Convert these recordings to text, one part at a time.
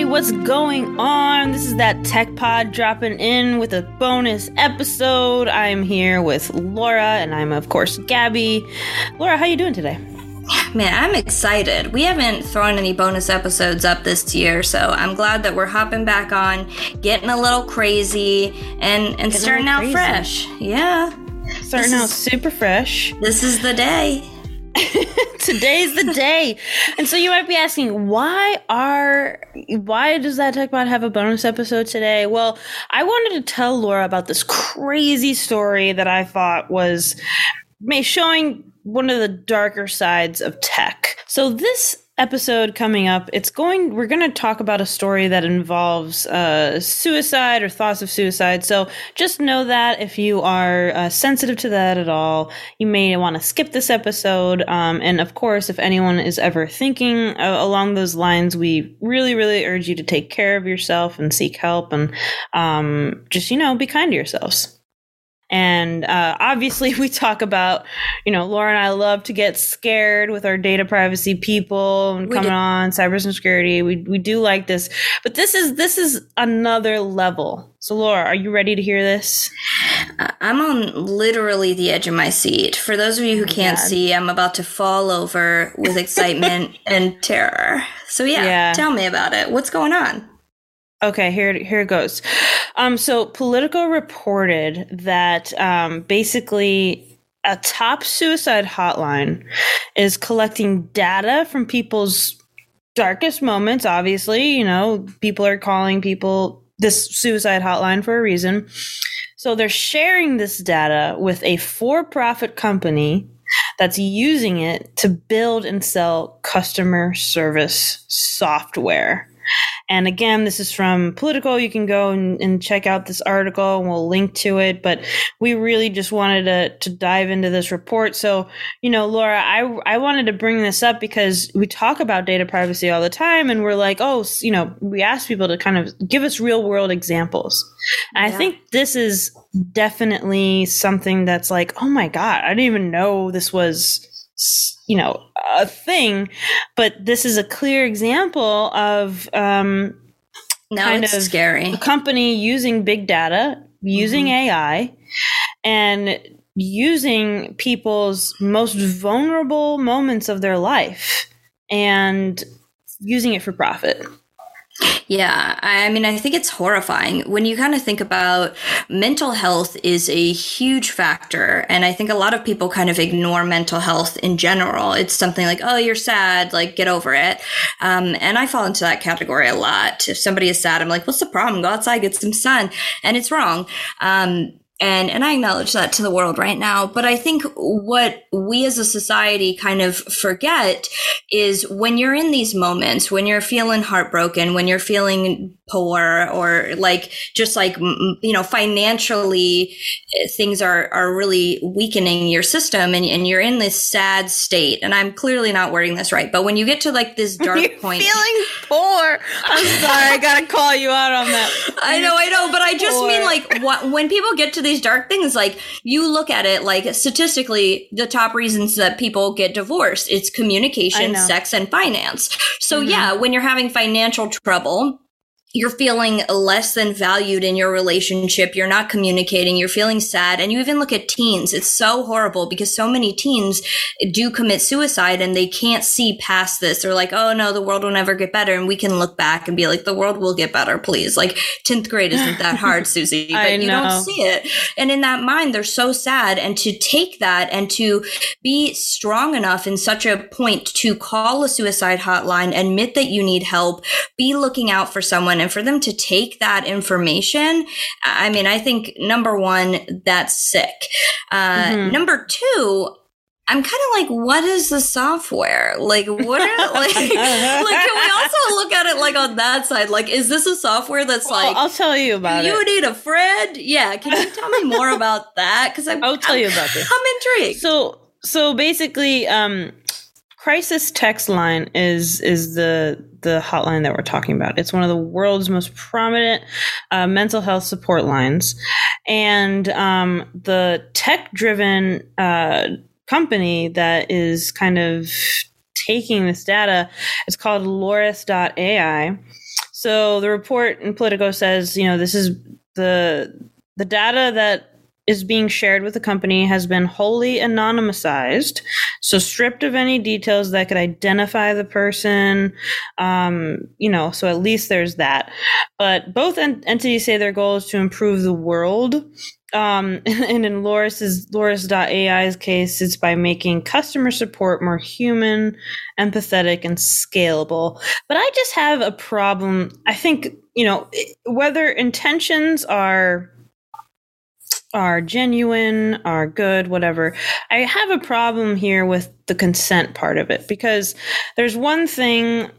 everybody, what's going on? This is that Tech Pod dropping in with a bonus episode. I'm here with Laura, and I'm of course Gabby. Laura, how you doing today? Man, I'm excited. We haven't thrown any bonus episodes up this year, so I'm glad that we're hopping back on, getting a little crazy, and and starting out crazy. fresh. Yeah, starting this out is, super fresh. This is the day. Today's the day. And so you might be asking, why are why does that tech TechPod have a bonus episode today? Well, I wanted to tell Laura about this crazy story that I thought was showing one of the darker sides of tech. So this episode coming up, it's going. We're going to talk about a story that involves uh, suicide or thoughts of suicide. So just know that if you are uh, sensitive to that at all, you may want to skip this episode. Um, and of course, if anyone is ever thinking uh, along those lines, we really, really urge you to take care of yourself and seek help and um, just you know be kind to yourselves. And uh, obviously, we talk about, you know, Laura and I love to get scared with our data privacy people and we coming do. on cybersecurity. We we do like this, but this is this is another level. So, Laura, are you ready to hear this? I'm on literally the edge of my seat. For those of you who oh can't God. see, I'm about to fall over with excitement and terror. So, yeah, yeah, tell me about it. What's going on? Okay, here here it goes. Um, so Politico reported that um, basically a top suicide hotline is collecting data from people's darkest moments. Obviously, you know, people are calling people this suicide hotline for a reason. So they're sharing this data with a for-profit company that's using it to build and sell customer service software. And again, this is from Politico. You can go and, and, check out this article and we'll link to it. But we really just wanted to, to dive into this report. So, you know, Laura, I, I wanted to bring this up because we talk about data privacy all the time and we're like, oh, you know, we ask people to kind of give us real world examples. Yeah. I think this is definitely something that's like, oh my God, I didn't even know this was you know a thing but this is a clear example of um now kind it's of scary a company using big data using mm-hmm. ai and using people's most vulnerable moments of their life and using it for profit yeah, I mean, I think it's horrifying when you kind of think about mental health is a huge factor. And I think a lot of people kind of ignore mental health in general. It's something like, oh, you're sad, like get over it. Um, and I fall into that category a lot. If somebody is sad, I'm like, what's the problem? Go outside, get some sun. And it's wrong. Um, and and I acknowledge that to the world right now. But I think what we as a society kind of forget is when you're in these moments, when you're feeling heartbroken, when you're feeling poor or like just like you know financially eh, things are are really weakening your system and, and you're in this sad state. And i'm clearly not wording this right but when you get to like this dark you're point feeling poor? I'm sorry i gotta call you out on that. I know i know but i just poor. mean like what, when people get to these dark things like you look at it like statistically the top reasons that people get divorced it's communication sex and finance. So mm-hmm. yeah when you're having financial trouble you're feeling less than valued in your relationship. You're not communicating. You're feeling sad. And you even look at teens. It's so horrible because so many teens do commit suicide and they can't see past this. They're like, oh no, the world will never get better. And we can look back and be like, the world will get better, please. Like 10th grade isn't that hard, Susie, but you don't see it. And in that mind, they're so sad. And to take that and to be strong enough in such a point to call a suicide hotline, admit that you need help, be looking out for someone and for them to take that information, I mean, I think number one, that's sick. Uh, mm-hmm. Number two, I'm kind of like, what is the software? Like, what are, like, like, can we also look at it like on that side? Like, is this a software that's well, like, I'll tell you about you it. You need a friend? Yeah. Can you tell me more about that? Cause I'm, I'll tell I'm, you about this. I'm intrigued. So, so basically, um, crisis text line is is the the hotline that we're talking about. It's one of the world's most prominent uh, mental health support lines, and um, the tech driven uh, company that is kind of taking this data is called Loris.ai So the report in Politico says, you know, this is the the data that is being shared with the company has been wholly anonymized, so stripped of any details that could identify the person. Um, you know, so at least there's that. But both ent- entities say their goal is to improve the world. Um, and in Loris's Loris.ai's case, it's by making customer support more human, empathetic, and scalable. But I just have a problem. I think, you know, whether intentions are are genuine, are good, whatever. I have a problem here with the consent part of it because there's one thing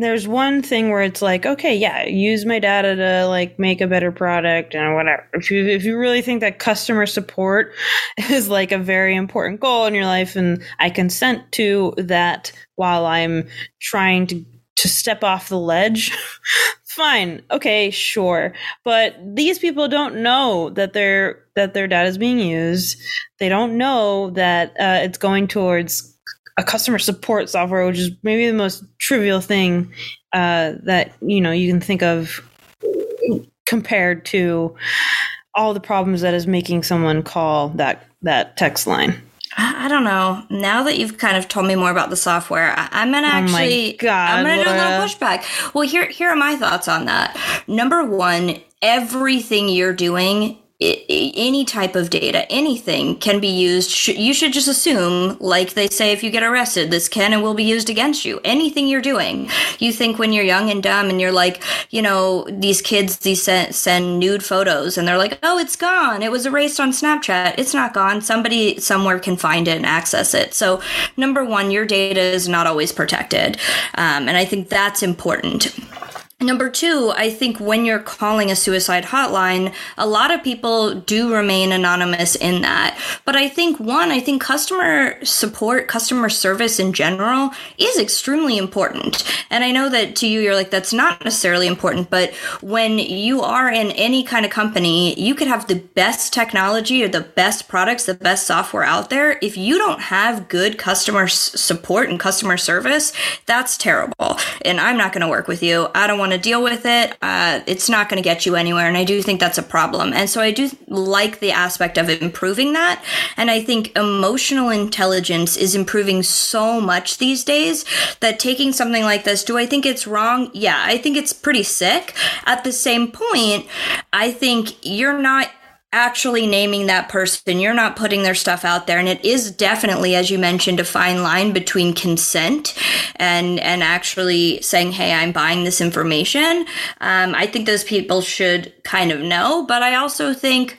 there's one thing where it's like, okay, yeah, use my data to like make a better product and whatever. If you if you really think that customer support is like a very important goal in your life and I consent to that while I'm trying to to step off the ledge, fine. Okay, sure. But these people don't know that their that their data is being used. They don't know that uh, it's going towards a customer support software, which is maybe the most trivial thing uh, that you know you can think of compared to all the problems that is making someone call that that text line. I don't know. Now that you've kind of told me more about the software, I, am gonna oh actually, God, I'm gonna Laura. do a little pushback. Well, here, here are my thoughts on that. Number one, everything you're doing any type of data, anything can be used. You should just assume, like they say, if you get arrested, this can and will be used against you. Anything you're doing, you think when you're young and dumb, and you're like, you know, these kids, these send, send nude photos, and they're like, oh, it's gone. It was erased on Snapchat. It's not gone. Somebody somewhere can find it and access it. So, number one, your data is not always protected, um, and I think that's important. Number two, I think when you're calling a suicide hotline, a lot of people do remain anonymous in that. But I think one, I think customer support, customer service in general is extremely important. And I know that to you, you're like, that's not necessarily important. But when you are in any kind of company, you could have the best technology or the best products, the best software out there. If you don't have good customer support and customer service, that's terrible. And I'm not going to work with you. I don't want want to deal with it, uh, it's not going to get you anywhere. And I do think that's a problem. And so I do like the aspect of improving that. And I think emotional intelligence is improving so much these days that taking something like this, do I think it's wrong? Yeah, I think it's pretty sick. At the same point, I think you're not actually naming that person. You're not putting their stuff out there. And it is definitely, as you mentioned, a fine line between consent and, and actually saying, Hey, I'm buying this information. Um, I think those people should kind of know, but I also think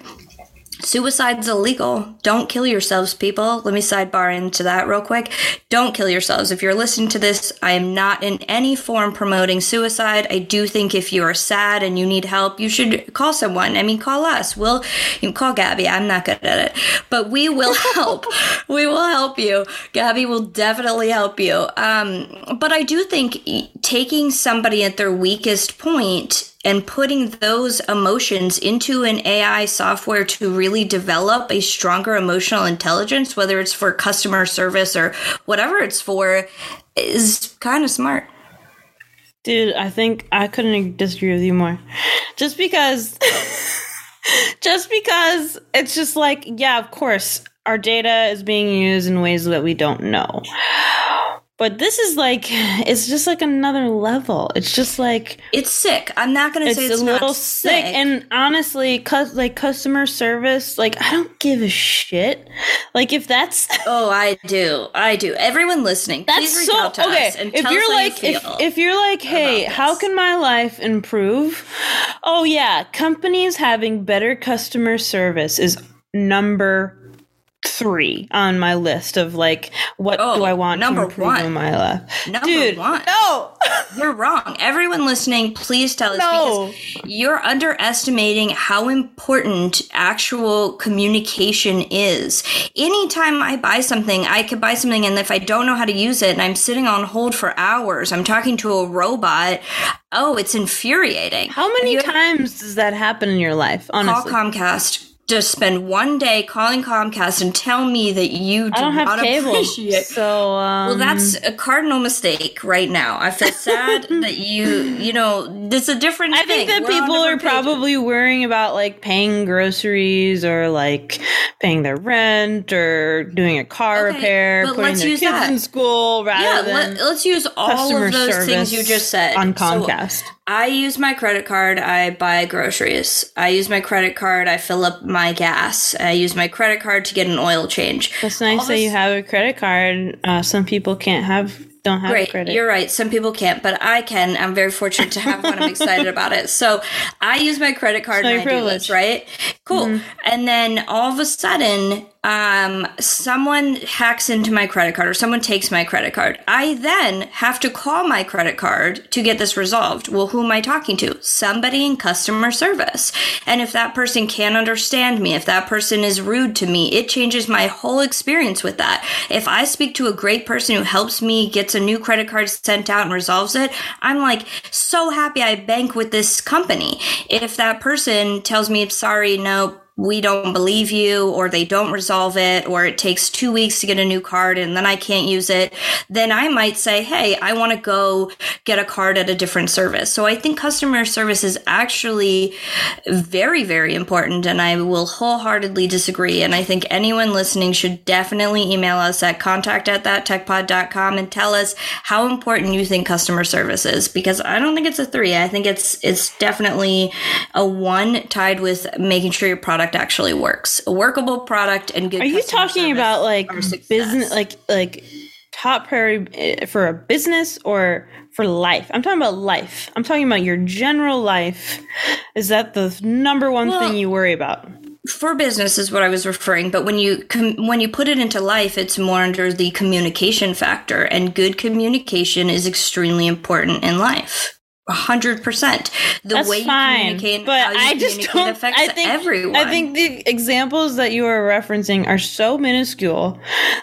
Suicide's illegal. Don't kill yourselves, people. Let me sidebar into that real quick. Don't kill yourselves. If you're listening to this, I am not in any form promoting suicide. I do think if you are sad and you need help, you should call someone. I mean, call us. We'll you call Gabby. I'm not good at it, but we will help. we will help you. Gabby will definitely help you. Um, but I do think taking somebody at their weakest point and putting those emotions into an AI software to really develop a stronger emotional intelligence, whether it's for customer service or whatever it's for, is kind of smart. Dude, I think I couldn't disagree with you more. Just because, just because it's just like, yeah, of course, our data is being used in ways that we don't know. But this is like it's just like another level. It's just like it's sick. I'm not gonna say it's a little sick. sick. And honestly, cause like customer service, like I don't give a shit. Like if that's oh, I do, I do. Everyone listening, that's so okay. if you're like, you if, if you're like, hey, how can my life improve? Oh yeah, companies having better customer service is number three on my list of like what oh, do I want number to improve one. in my life. Number Dude, one. No, you're wrong. Everyone listening, please tell us no. because you're underestimating how important actual communication is. Anytime I buy something, I could buy something, and if I don't know how to use it, and I'm sitting on hold for hours, I'm talking to a robot. Oh, it's infuriating. How many times does that happen in your life? Honestly, call Comcast to spend one day calling Comcast and tell me that you do I don't have cable, appreciate. So um, well, that's a cardinal mistake right now. I feel sad that you you know this is a different. I thing. think that We're people are pages. probably worrying about like paying groceries or like paying their rent or doing a car okay, repair, putting their kids that. in school rather yeah, than let, us use all of those things you just said on Comcast. So, I use my credit card. I buy groceries. I use my credit card. I fill up my gas. I use my credit card to get an oil change. That's nice All that you have a credit card. Uh, some people can't have don't have Great. credit. You're right. Some people can't, but I can. I'm very fortunate to have one. I'm excited about it. So I use my credit card and I do this, right? Cool. Mm-hmm. And then all of a sudden, um, someone hacks into my credit card or someone takes my credit card. I then have to call my credit card to get this resolved. Well, who am I talking to? Somebody in customer service. And if that person can't understand me, if that person is rude to me, it changes my whole experience with that. If I speak to a great person who helps me, gets a new credit card sent out and resolves it, I'm like so happy I bank with this company. If that person tells me, sorry, no, we don't believe you or they don't resolve it or it takes two weeks to get a new card and then I can't use it, then I might say, Hey, I want to go get a card at a different service. So I think customer service is actually very, very important. And I will wholeheartedly disagree. And I think anyone listening should definitely email us at contact at thattechpod.com and tell us how important you think customer service is because I don't think it's a three. I think it's, it's definitely a one tied with making sure your product product actually works. A workable product and good. Are you talking about like business, like like top priority eh, for a business or for life? I'm talking about life. I'm talking about your general life. Is that the number one well, thing you worry about? for business is what I was referring, but when you com- when you put it into life, it's more under the communication factor, and good communication is extremely important in life hundred percent. The That's way you fine, communicate, but I just don't. I think everyone. I think the examples that you are referencing are so minuscule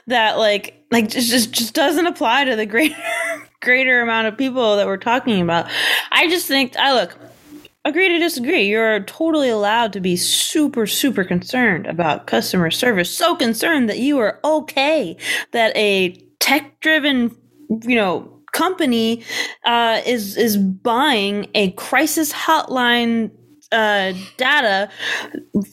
that like like just just, just doesn't apply to the greater greater amount of people that we're talking about. I just think I look agree to disagree. You're totally allowed to be super, super concerned about customer service. So concerned that you are okay that a tech driven, you know, company uh, is is buying a crisis hotline uh, data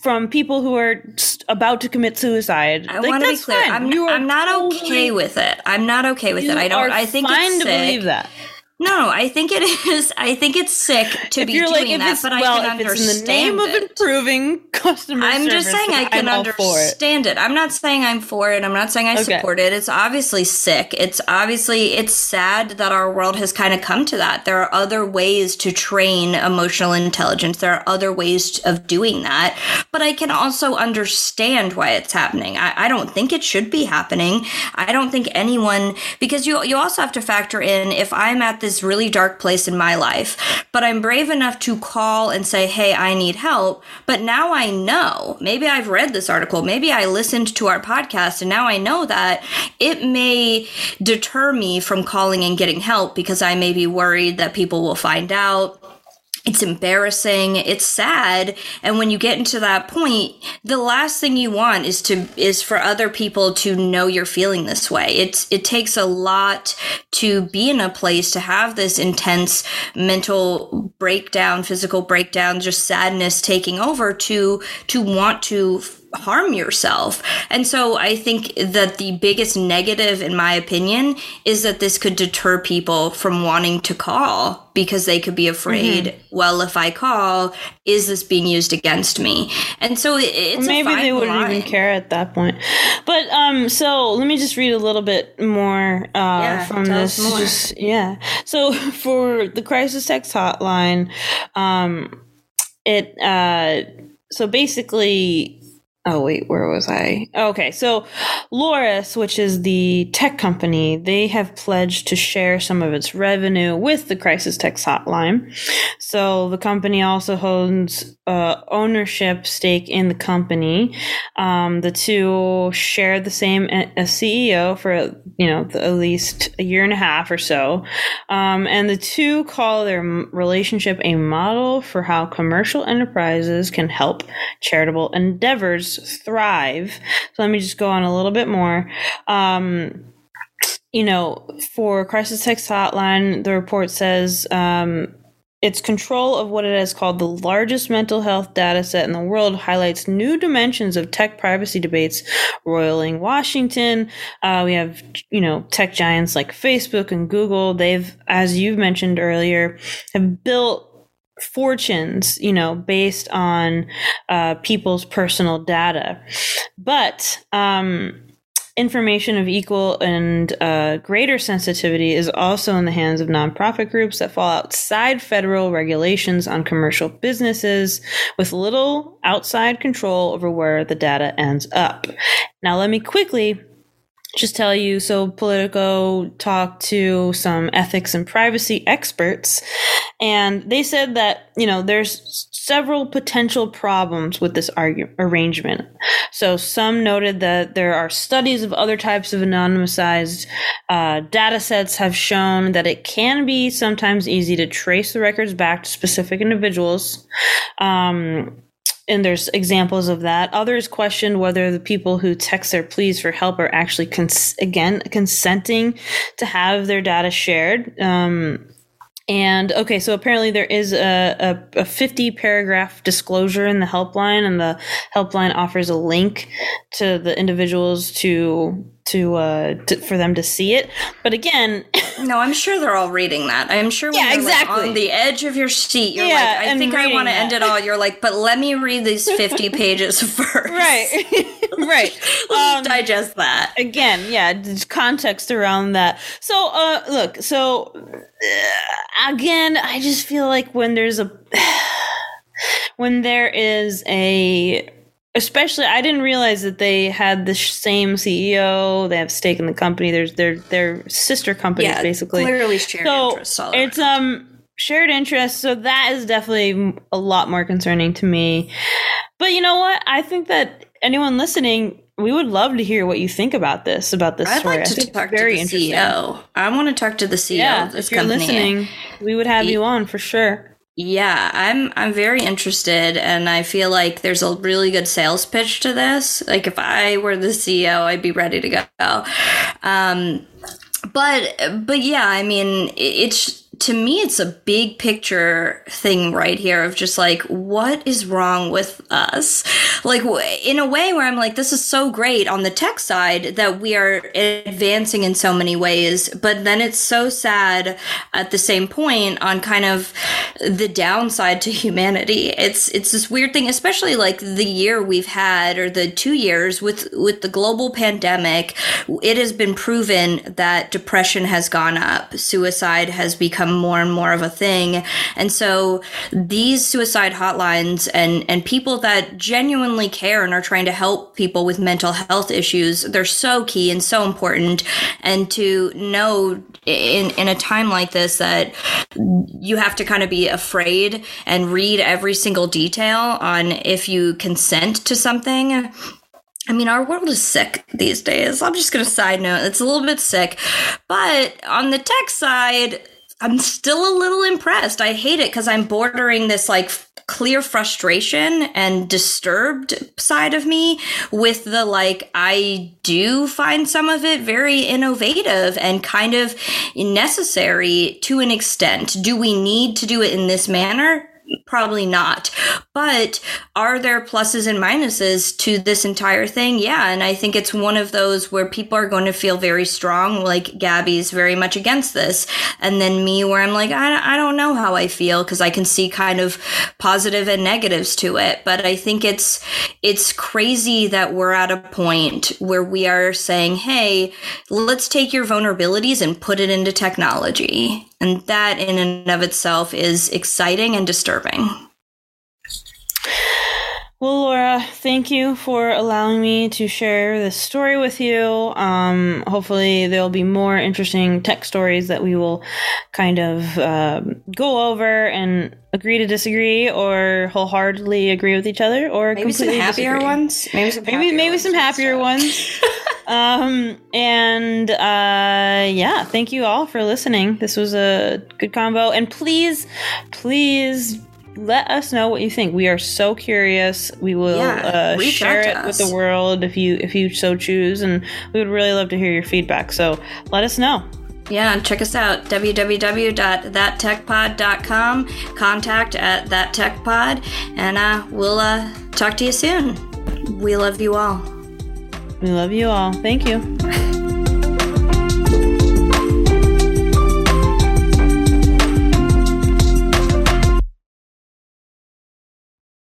from people who are about to commit suicide. I like, want to be clear. Fine. I'm, I'm not okay with it. I'm not okay with it. I don't. I think fine it's to believe that. No, I think it is. I think it's sick to if be doing like, that, but well, I can if understand it's in the name it. of improving customer I'm just saying I can I'm understand it. it. I'm not saying I'm for it. I'm not saying I okay. support it. It's obviously sick. It's obviously it's sad that our world has kind of come to that. There are other ways to train emotional intelligence. There are other ways of doing that, but I can also understand why it's happening. I, I don't think it should be happening. I don't think anyone because you you also have to factor in if I'm at this really dark place in my life, but I'm brave enough to call and say, Hey, I need help. But now I know, maybe I've read this article, maybe I listened to our podcast, and now I know that it may deter me from calling and getting help because I may be worried that people will find out it's embarrassing. It's sad. And when you get into that point the last thing you want is to is for other people to know you're feeling this way. It's it takes a lot to be in a place to have this intense mental breakdown physical breakdown just sadness taking over to to want to harm yourself. And so I think that the biggest negative, in my opinion, is that this could deter people from wanting to call because they could be afraid, mm-hmm. well, if I call, is this being used against me? And so it's maybe they wouldn't line. even care at that point. But um, so let me just read a little bit more uh, yeah, from this. Just, yeah. So for the crisis text hotline, um, it uh, so basically oh wait where was i? Okay so loris which is the tech company they have pledged to share some of its revenue with the crisis text hotline. So the company also holds uh, ownership stake in the company. Um, the two share the same a ceo for you know the, at least a year and a half or so. Um, and the two call their relationship a model for how commercial enterprises can help charitable endeavors thrive. So let me just go on a little bit more. Um, you know, for Crisis Text Hotline, the report says um, its control of what it has called the largest mental health data set in the world highlights new dimensions of tech privacy debates roiling Washington. Uh, we have, you know, tech giants like Facebook and Google. They've, as you've mentioned earlier, have built fortunes, you know, based on uh, people's personal data. But um, information of equal and uh, greater sensitivity is also in the hands of nonprofit groups that fall outside federal regulations on commercial businesses with little outside control over where the data ends up. Now, let me quickly just tell you so Politico talked to some ethics and privacy experts and they said that you know there's several potential problems with this argu- arrangement. So some noted that there are studies of other types of anonymized uh, data sets have shown that it can be sometimes easy to trace the records back to specific individuals. Um, and there's examples of that. Others questioned whether the people who text their pleas for help are actually cons- again consenting to have their data shared. Um, and okay, so apparently there is a, a, a, 50 paragraph disclosure in the helpline, and the helpline offers a link to the individuals to to, uh, to for them to see it. But again, no, I'm sure they're all reading that. I'm sure when yeah, exactly. Like on the edge of your seat, you're yeah, like, I think I want to end it all. You're like, but let me read these 50 pages first. Right, right. Um, digest that again. Yeah, context around that. So, uh, look, so uh, again, I just feel like when there's a when there is a especially I didn't realize that they had the same CEO. They have stake in the company. There's their their sister companies yeah, basically. Clearly shared so interests. it's um shared interest. So that is definitely a lot more concerning to me. But you know what? I think that anyone listening. We would love to hear what you think about this. About this I'd story. like to talk very to the CEO. I want to talk to the CEO yeah, of this if you're listening, we would have he, you on for sure. Yeah, I'm I'm very interested and I feel like there's a really good sales pitch to this. Like if I were the CEO, I'd be ready to go. Um but but yeah, I mean it's to me, it's a big picture thing right here of just like, what is wrong with us? Like, in a way where I'm like, this is so great on the tech side that we are advancing in so many ways, but then it's so sad at the same point on kind of the downside to humanity. It's, it's this weird thing, especially like the year we've had or the two years with, with the global pandemic. It has been proven that depression has gone up, suicide has become more and more of a thing. And so these suicide hotlines and, and people that genuinely care and are trying to help people with mental health issues, they're so key and so important. And to know in, in a time like this that you have to kind of be afraid and read every single detail on if you consent to something I mean, our world is sick these days. I'm just going to side note, it's a little bit sick. But on the tech side, I'm still a little impressed. I hate it because I'm bordering this like clear frustration and disturbed side of me with the like I do find some of it very innovative and kind of necessary to an extent. Do we need to do it in this manner? Probably not. But are there pluses and minuses to this entire thing? Yeah. And I think it's one of those where people are going to feel very strong, like Gabby's very much against this. And then me, where I'm like, I, I don't know how I feel because I can see kind of positive and negatives to it. But I think it's, it's crazy that we're at a point where we are saying, hey, let's take your vulnerabilities and put it into technology. And that in and of itself is exciting and disturbing. Well, Laura, thank you for allowing me to share this story with you. Um, hopefully, there'll be more interesting tech stories that we will kind of uh, go over and agree to disagree, or wholeheartedly agree with each other, or maybe some happier disagree. ones. Maybe some maybe maybe ones some happier ones. um, and uh, yeah, thank you all for listening. This was a good combo, and please, please let us know what you think. We are so curious. We will yeah, uh, share it us. with the world if you if you so choose, and we would really love to hear your feedback. So let us know. Yeah, check us out www.thattechpod.com. Contact at thattechpod, and uh, we'll uh, talk to you soon. We love you all. We love you all. Thank you.